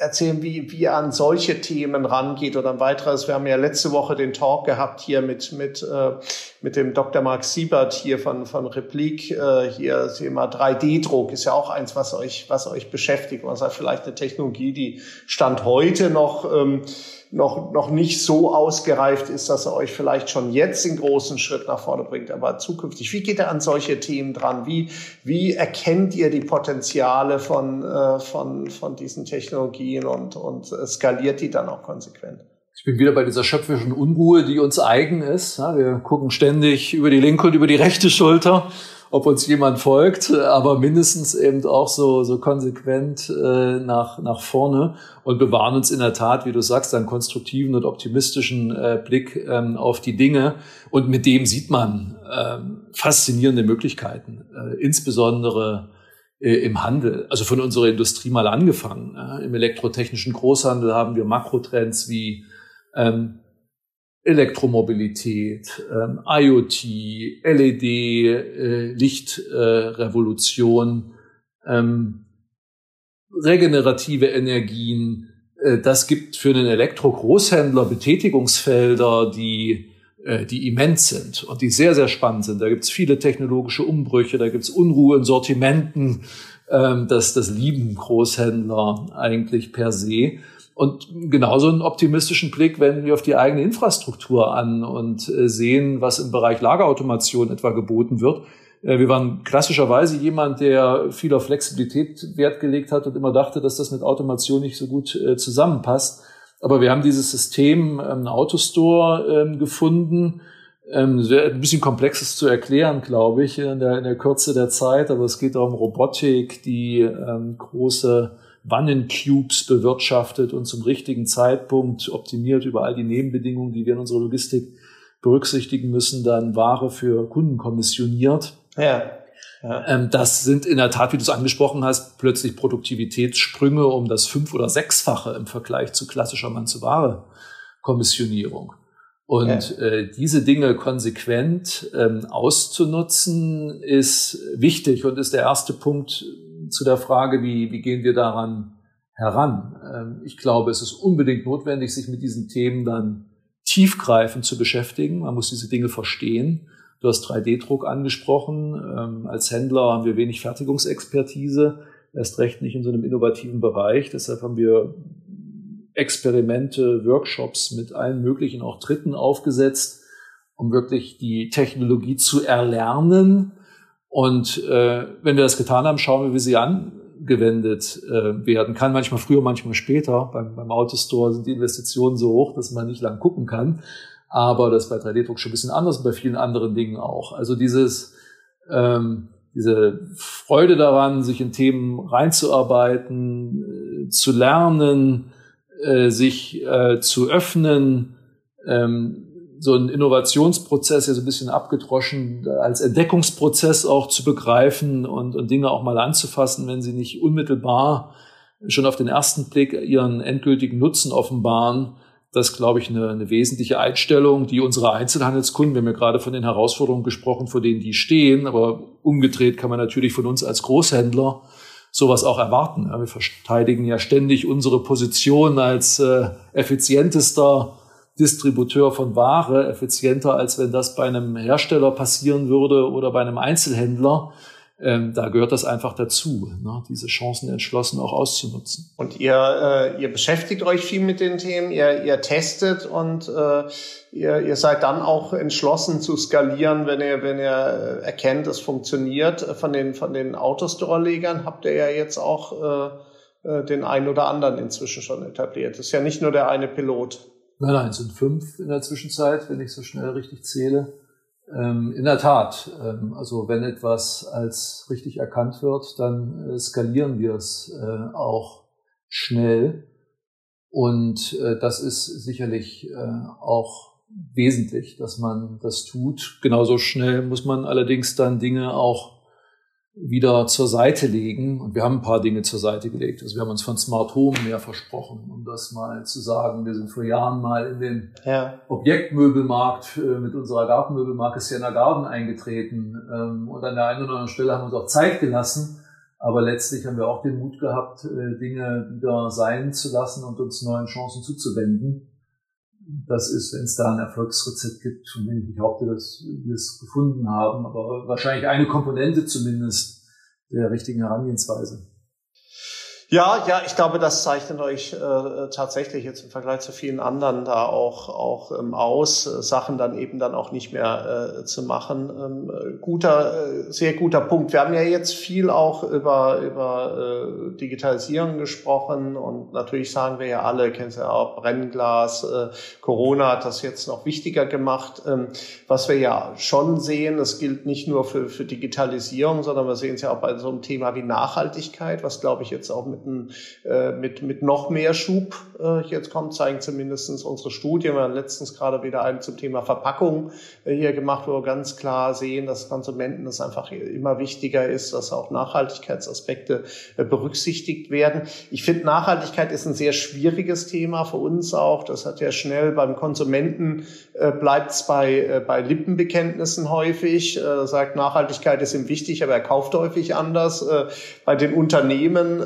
erzählen, wie, wie ihr an solche Themen rangeht oder ein weiteres. Wir haben ja letzte Woche den Talk gehabt hier mit, mit, äh, mit dem Dr. Mark Siebert hier von, von Replik. Äh, hier Thema 3D-Druck ist ja auch eins, was euch, was euch beschäftigt. Man sagt vielleicht eine Technologie, die Stand heute noch, ähm, noch, noch nicht so ausgereift ist, dass er euch vielleicht schon jetzt den großen Schritt nach vorne bringt, aber zukünftig. Wie geht er an solche Themen dran? Wie, wie erkennt ihr die Potenziale von, äh, von, von diesen Technologien und, und skaliert die dann auch konsequent? Ich bin wieder bei dieser schöpfischen Unruhe, die uns eigen ist. Wir gucken ständig über die linke und über die rechte Schulter ob uns jemand folgt, aber mindestens eben auch so, so konsequent äh, nach, nach vorne und bewahren uns in der Tat, wie du sagst, einen konstruktiven und optimistischen äh, Blick ähm, auf die Dinge. Und mit dem sieht man ähm, faszinierende Möglichkeiten, äh, insbesondere äh, im Handel, also von unserer Industrie mal angefangen. Äh, Im elektrotechnischen Großhandel haben wir Makrotrends wie ähm, Elektromobilität, ähm, IoT, LED, äh, Lichtrevolution, äh, ähm, regenerative Energien. Äh, das gibt für einen Elektro-Großhändler Betätigungsfelder, die, äh, die immens sind und die sehr, sehr spannend sind. Da gibt es viele technologische Umbrüche, da gibt es Unruhe in Sortimenten. Ähm, das, das lieben Großhändler eigentlich per se. Und genauso einen optimistischen Blick wenden wir auf die eigene Infrastruktur an und äh, sehen, was im Bereich Lagerautomation etwa geboten wird. Äh, wir waren klassischerweise jemand, der viel auf Flexibilität Wert gelegt hat und immer dachte, dass das mit Automation nicht so gut äh, zusammenpasst. Aber wir haben dieses System ähm, Autostore ähm, gefunden. Ähm, ein bisschen komplexes zu erklären, glaube ich, in der, in der Kürze der Zeit. Aber es geht auch um Robotik, die große Wannencubes bewirtschaftet und zum richtigen Zeitpunkt optimiert über all die Nebenbedingungen, die wir in unserer Logistik berücksichtigen müssen, dann Ware für Kunden kommissioniert. Ja. ja. Ähm, das sind in der Tat, wie du es angesprochen hast, plötzlich Produktivitätssprünge um das fünf- oder sechsfache im Vergleich zu klassischer Mann-zu-Ware-Kommissionierung. Und ja. äh, diese Dinge konsequent ähm, auszunutzen, ist wichtig und ist der erste Punkt, zu der Frage, wie, wie gehen wir daran heran? Ähm, ich glaube, es ist unbedingt notwendig, sich mit diesen Themen dann tiefgreifend zu beschäftigen. Man muss diese Dinge verstehen. Du hast 3D-Druck angesprochen. Ähm, als Händler haben wir wenig Fertigungsexpertise, erst recht nicht in so einem innovativen Bereich. Deshalb haben wir Experimente, Workshops mit allen möglichen auch Dritten aufgesetzt, um wirklich die Technologie zu erlernen und äh, wenn wir das getan haben, schauen wir, wie sie angewendet äh, werden kann. Manchmal früher, manchmal später. Beim, beim Autostore sind die Investitionen so hoch, dass man nicht lang gucken kann. Aber das ist bei 3D-Druck schon ein bisschen anders und bei vielen anderen Dingen auch. Also dieses, ähm, diese Freude daran, sich in Themen reinzuarbeiten, äh, zu lernen, äh, sich äh, zu öffnen, ähm, so ein Innovationsprozess ja so ein bisschen abgedroschen als Entdeckungsprozess auch zu begreifen und, und Dinge auch mal anzufassen, wenn sie nicht unmittelbar schon auf den ersten Blick ihren endgültigen Nutzen offenbaren. Das ist, glaube ich, eine, eine wesentliche Einstellung, die unsere Einzelhandelskunden, wir haben ja gerade von den Herausforderungen gesprochen, vor denen die stehen, aber umgedreht kann man natürlich von uns als Großhändler sowas auch erwarten. wir verteidigen ja ständig unsere Position als äh, effizientester Distributeur von Ware effizienter, als wenn das bei einem Hersteller passieren würde oder bei einem Einzelhändler. ähm, da gehört das einfach dazu, ne, diese Chancen entschlossen auch auszunutzen. Und ihr, äh, ihr beschäftigt euch viel mit den Themen, ihr, ihr testet und äh, ihr, ihr seid dann auch entschlossen zu skalieren, wenn ihr, wenn ihr erkennt, es funktioniert. Von den, von den Autostore-Legern habt ihr ja jetzt auch äh, äh, den einen oder anderen inzwischen schon etabliert. Das ist ja nicht nur der eine Pilot. Nein, nein, es sind fünf in der Zwischenzeit, wenn ich so schnell richtig zähle. Ähm, in der Tat, ähm, also wenn etwas als richtig erkannt wird, dann äh, skalieren wir es äh, auch schnell. Und äh, das ist sicherlich äh, auch wesentlich, dass man das tut. Genauso schnell muss man allerdings dann Dinge auch wieder zur Seite legen. Und wir haben ein paar Dinge zur Seite gelegt. Also wir haben uns von Smart Home mehr versprochen, um das mal zu sagen. Wir sind vor Jahren mal in den ja. Objektmöbelmarkt äh, mit unserer Gartenmöbelmarke Sienna Garden eingetreten. Ähm, und an der einen oder anderen Stelle haben wir uns auch Zeit gelassen. Aber letztlich haben wir auch den Mut gehabt, äh, Dinge wieder sein zu lassen und uns neuen Chancen zuzuwenden das ist, wenn es da ein Erfolgsrezept gibt, von dem ich behaupte, dass wir es gefunden haben, aber wahrscheinlich eine Komponente zumindest der richtigen Herangehensweise. Ja, ja, ich glaube, das zeichnet euch äh, tatsächlich jetzt im Vergleich zu vielen anderen da auch, auch ähm, aus, äh, Sachen dann eben dann auch nicht mehr äh, zu machen. Ähm, guter, äh, sehr guter Punkt. Wir haben ja jetzt viel auch über, über äh, Digitalisierung gesprochen und natürlich sagen wir ja alle, kennen Sie ja auch Brennglas, äh, Corona hat das jetzt noch wichtiger gemacht. Ähm, was wir ja schon sehen, es gilt nicht nur für, für Digitalisierung, sondern wir sehen es ja auch bei so einem Thema wie Nachhaltigkeit, was glaube ich jetzt auch mit mit, äh, mit, mit noch mehr Schub äh, jetzt kommt, zeigen zumindest unsere Studien. Wir haben letztens gerade wieder einen zum Thema Verpackung äh, hier gemacht, wo wir ganz klar sehen, dass Konsumenten es einfach immer wichtiger ist, dass auch Nachhaltigkeitsaspekte äh, berücksichtigt werden. Ich finde, Nachhaltigkeit ist ein sehr schwieriges Thema für uns auch. Das hat ja schnell beim Konsumenten äh, bleibt es bei, äh, bei Lippenbekenntnissen häufig. Äh, sagt, Nachhaltigkeit ist ihm wichtig, aber er kauft häufig anders. Äh, bei den Unternehmen äh,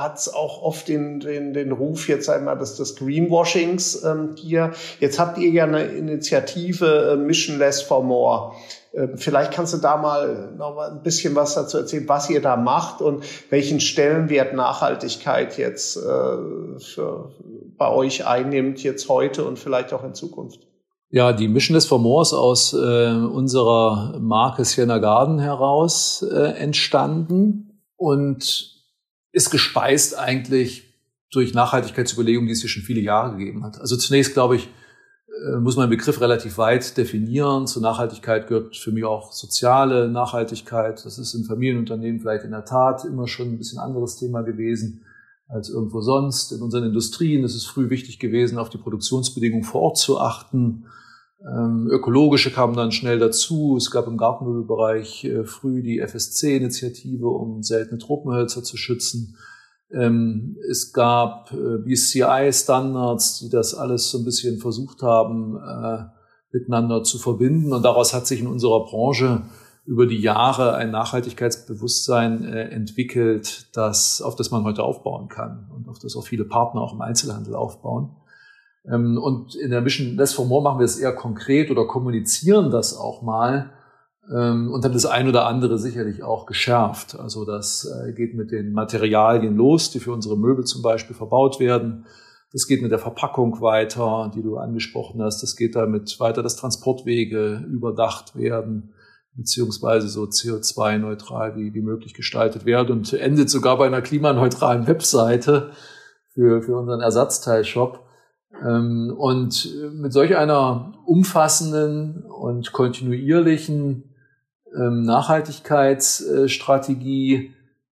hat es auch oft den, den, den Ruf jetzt einmal des, des Greenwashings ähm, hier. Jetzt habt ihr ja eine Initiative äh, Mission Less for More. Ähm, vielleicht kannst du da mal noch mal ein bisschen was dazu erzählen, was ihr da macht und welchen Stellenwert Nachhaltigkeit jetzt äh, für, bei euch einnimmt, jetzt heute und vielleicht auch in Zukunft. Ja, die Mission des Formors aus äh, unserer Marke Sienna Garden heraus äh, entstanden und ist gespeist eigentlich durch Nachhaltigkeitsüberlegungen, die es hier schon viele Jahre gegeben hat. Also zunächst, glaube ich, äh, muss man den Begriff relativ weit definieren. Zur Nachhaltigkeit gehört für mich auch soziale Nachhaltigkeit. Das ist in Familienunternehmen vielleicht in der Tat immer schon ein bisschen anderes Thema gewesen als irgendwo sonst. In unseren Industrien ist es früh wichtig gewesen, auf die Produktionsbedingungen vor Ort zu achten. Ähm, ökologische kamen dann schnell dazu. Es gab im Gartenmöbelbereich äh, früh die FSC-Initiative, um seltene Tropenhölzer zu schützen. Ähm, es gab äh, BCI-Standards, die das alles so ein bisschen versucht haben, äh, miteinander zu verbinden. Und daraus hat sich in unserer Branche über die Jahre ein Nachhaltigkeitsbewusstsein äh, entwickelt, das, auf das man heute aufbauen kann und auf das auch viele Partner auch im Einzelhandel aufbauen. Ähm, und in der Mission Less for More machen wir es eher konkret oder kommunizieren das auch mal ähm, und haben das ein oder andere sicherlich auch geschärft. Also das äh, geht mit den Materialien los, die für unsere Möbel zum Beispiel verbaut werden. Das geht mit der Verpackung weiter, die du angesprochen hast. Das geht damit weiter, dass Transportwege überdacht werden, beziehungsweise so CO2-neutral wie, wie möglich gestaltet werden und endet sogar bei einer klimaneutralen Webseite für, für unseren Ersatzteilshop. Ähm, und mit solch einer umfassenden und kontinuierlichen ähm, Nachhaltigkeitsstrategie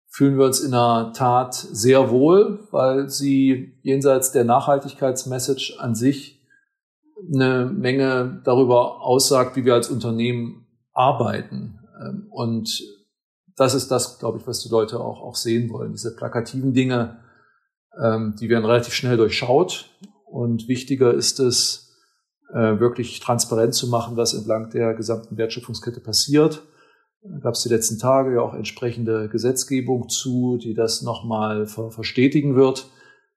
fühlen wir uns in der Tat sehr wohl, weil sie jenseits der Nachhaltigkeitsmessage an sich eine Menge darüber aussagt, wie wir als Unternehmen arbeiten. Ähm, und das ist das, glaube ich, was die Leute auch, auch sehen wollen. Diese plakativen Dinge, die werden relativ schnell durchschaut. Und wichtiger ist es, äh, wirklich transparent zu machen, was entlang der gesamten Wertschöpfungskette passiert. Da gab es die letzten Tage ja auch entsprechende Gesetzgebung zu, die das nochmal ver verstetigen wird.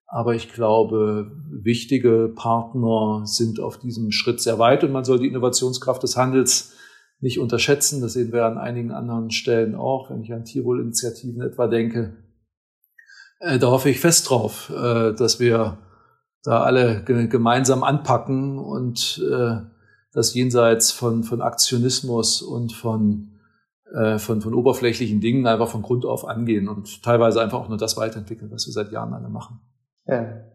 Aber ich glaube, wichtige Partner sind auf diesem Schritt sehr weit und man soll die Innovationskraft des Handels nicht unterschätzen. Das sehen wir an einigen anderen Stellen auch, wenn ich an Tierwohlinitiativen etwa denke. Äh, da hoffe ich fest drauf, äh, dass wir da alle gemeinsam anpacken und äh, das jenseits von, von Aktionismus und von, äh, von, von oberflächlichen Dingen einfach von Grund auf angehen und teilweise einfach auch nur das weiterentwickeln, was wir seit Jahren alle machen. Ja.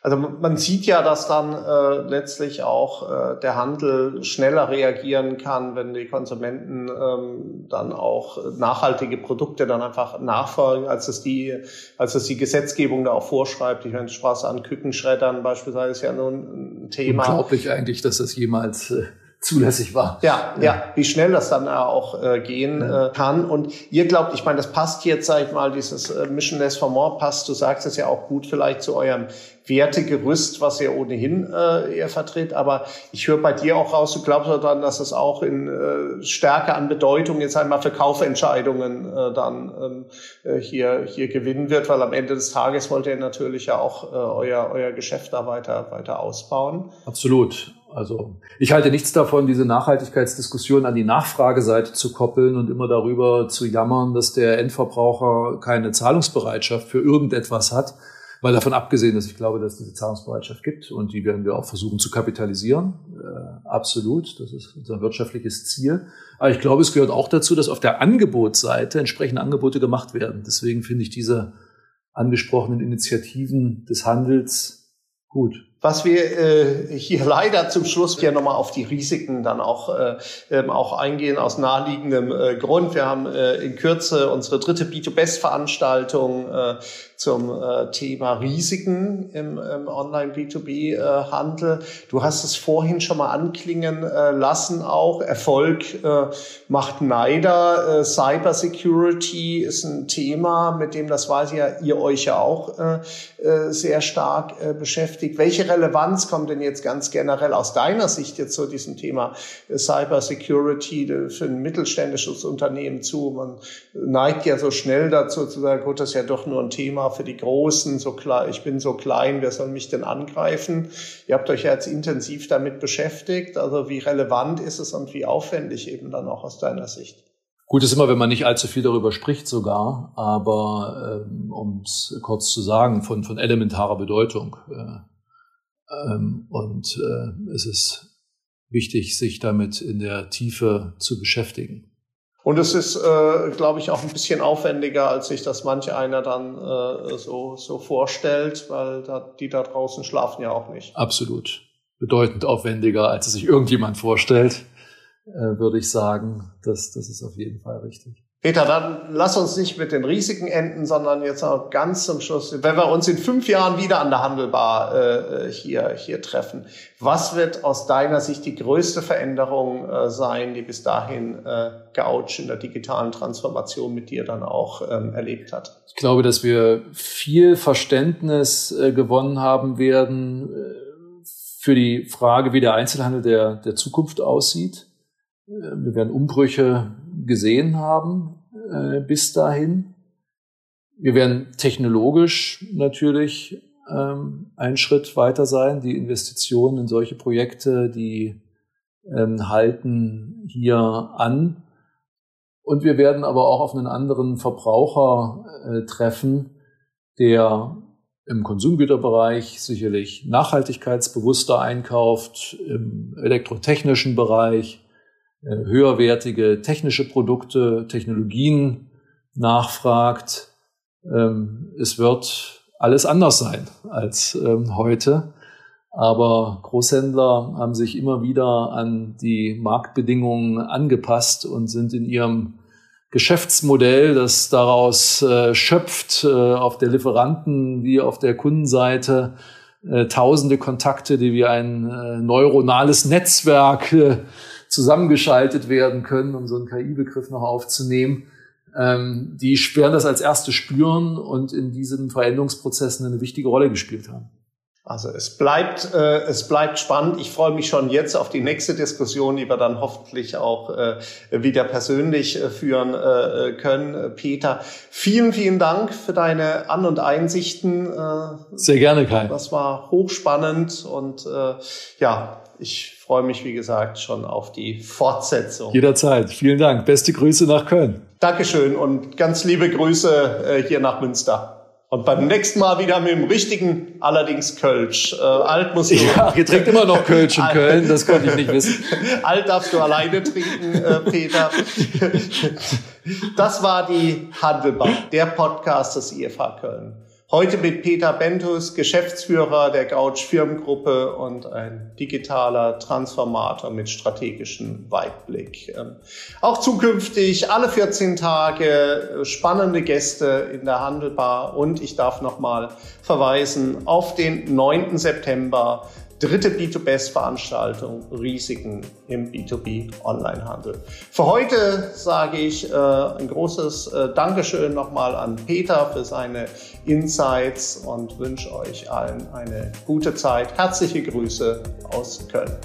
Also man sieht ja, dass dann äh, letztlich auch äh, der Handel schneller reagieren kann, wenn die Konsumenten ähm, dann auch nachhaltige Produkte dann einfach nachfolgen, als es die, als es die Gesetzgebung da auch vorschreibt. Ich meine, Spaß an Kükenschreddern beispielsweise ist ja nun ein Thema. Unglaublich eigentlich, dass das jemals äh, zulässig war. Ja, ja, ja, wie schnell das dann auch äh, gehen äh, kann. Und ihr glaubt, ich meine, das passt jetzt, sag ich mal, dieses äh, Missionless for More passt, du sagst es ja auch gut vielleicht zu eurem Wertegerüst, was ihr ohnehin äh, eher vertritt. Aber ich höre bei dir auch raus, du glaubst dann, dass es auch in äh, Stärke an Bedeutung jetzt einmal für Kaufentscheidungen äh, dann ähm, äh, hier, hier gewinnen wird, weil am Ende des Tages wollt ihr natürlich ja auch äh, euer, euer Geschäft da weiter, weiter ausbauen. Absolut. Also ich halte nichts davon, diese Nachhaltigkeitsdiskussion an die Nachfrageseite zu koppeln und immer darüber zu jammern, dass der Endverbraucher keine Zahlungsbereitschaft für irgendetwas hat. Weil davon abgesehen, dass ich glaube, dass es diese Zahlungsbereitschaft gibt und die werden wir auch versuchen zu kapitalisieren. Äh, absolut, das ist unser wirtschaftliches Ziel. Aber ich glaube, es gehört auch dazu, dass auf der Angebotsseite entsprechende Angebote gemacht werden. Deswegen finde ich diese angesprochenen Initiativen des Handels gut was wir äh, hier (laughs) leider zum Schluss ja nochmal auf die Risiken dann auch, äh, ähm, auch eingehen aus naheliegendem äh, Grund. Wir haben äh, in Kürze unsere dritte B2Best-Veranstaltung äh, zum äh, Thema Risiken im, im Online-B2B-Handel. Du hast es vorhin schon mal anklingen äh, lassen auch. Erfolg äh, macht Neider. Äh, Cyber Security ist ein Thema, mit dem, das weiß ich ja, ihr euch ja auch äh, äh, sehr stark äh, beschäftigt. Welche Relevanz kommt denn jetzt ganz generell aus deiner Sicht jetzt zu diesem Thema Cyber Security für ein mittelständisches Unternehmen zu? Man neigt ja so schnell dazu zu sagen, gut, das ist ja doch nur ein Thema für die Großen, so klar, ich bin so klein, wer soll mich denn angreifen? Ihr habt euch ja jetzt intensiv damit beschäftigt. Also wie relevant ist es und wie aufwendig eben dann auch aus deiner Sicht? Gut ist immer, wenn man nicht allzu viel darüber spricht sogar, aber ähm, um es kurz zu sagen, von, von elementarer Bedeutung. Äh, ähm, und äh, es ist wichtig, sich damit in der Tiefe zu beschäftigen. Und es ist, äh, glaube ich, auch ein bisschen aufwendiger, als sich das manch einer dann äh, so, so vorstellt, weil da, die da draußen schlafen ja auch nicht. Absolut. Bedeutend aufwendiger, als es sich irgendjemand vorstellt, äh, würde ich sagen. Das, das ist auf jeden Fall richtig. Peter, dann lass uns nicht mit den Risiken enden, sondern jetzt noch ganz zum Schluss, wenn wir uns in fünf Jahren wieder an der Handelbar äh, hier, hier treffen, was wird aus deiner Sicht die größte Veränderung äh, sein, die bis dahin äh, Gouch in der digitalen Transformation mit dir dann auch ähm, erlebt hat? Ich glaube, dass wir viel Verständnis äh, gewonnen haben werden äh, für die Frage, wie der Einzelhandel der, der Zukunft aussieht. Äh, wir werden Umbrüche gesehen haben äh, bis dahin. Wir werden technologisch natürlich ähm, einen Schritt weiter sein. Die Investitionen in solche Projekte, die ähm, halten hier an. Und wir werden aber auch auf einen anderen Verbraucher äh, treffen, der im Konsumgüterbereich sicherlich nachhaltigkeitsbewusster einkauft, im elektrotechnischen Bereich höherwertige technische Produkte, Technologien nachfragt. Ähm, es wird alles anders sein als ähm, heute. Aber Großhändler haben sich immer wieder an die Marktbedingungen angepasst und sind in ihrem Geschäftsmodell, das daraus äh, schöpft, äh, auf der Lieferanten wie auf der Kundenseite, tausende Kontakte, die wie ein neuronales Netzwerk zusammengeschaltet werden können, um so einen KI-Begriff noch aufzunehmen, ähm, die werden das als erste spüren und in diesen Veränderungsprozessen eine wichtige Rolle gespielt haben. Also es bleibt, äh, es bleibt spannend. Ich freue mich schon jetzt auf die nächste Diskussion, die wir dann hoffentlich auch äh, wieder persönlich äh, führen äh, können. Peter, vielen, vielen Dank für deine An- und Einsichten. Äh, Sehr gerne, Kai. Das war hochspannend und äh, ja, ich freue mich, wie gesagt, schon auf die Fortsetzung. Jederzeit. Vielen Dank. Beste Grüße nach Köln. Dankeschön und ganz liebe Grüße äh, hier nach Münster. Und beim nächsten Mal wieder mit dem richtigen, allerdings Kölsch. Äh, alt musst du. Ja, (laughs) ihr trinkt immer noch Kölsch in Köln, das konnte ich nicht wissen. (laughs) alt darfst du alleine trinken, äh, Peter. (laughs) das war die Handelbar, der Podcast des IFH Köln. Heute mit Peter Bentus, Geschäftsführer der Gouch Firmengruppe und ein digitaler Transformator mit strategischem Weitblick. Ähm, auch zukünftig alle 14 Tage spannende Gäste in der Handelbar und ich darf nochmal verweisen auf den 9. September dritte B2Best-Veranstaltung Risiken im B2B-Onlinehandel. Für heute sage ich äh, ein großes äh, Dankeschön nochmal an Peter für seine Insights und wünsche euch allen eine gute Zeit. Herzliche Grüße aus Köln.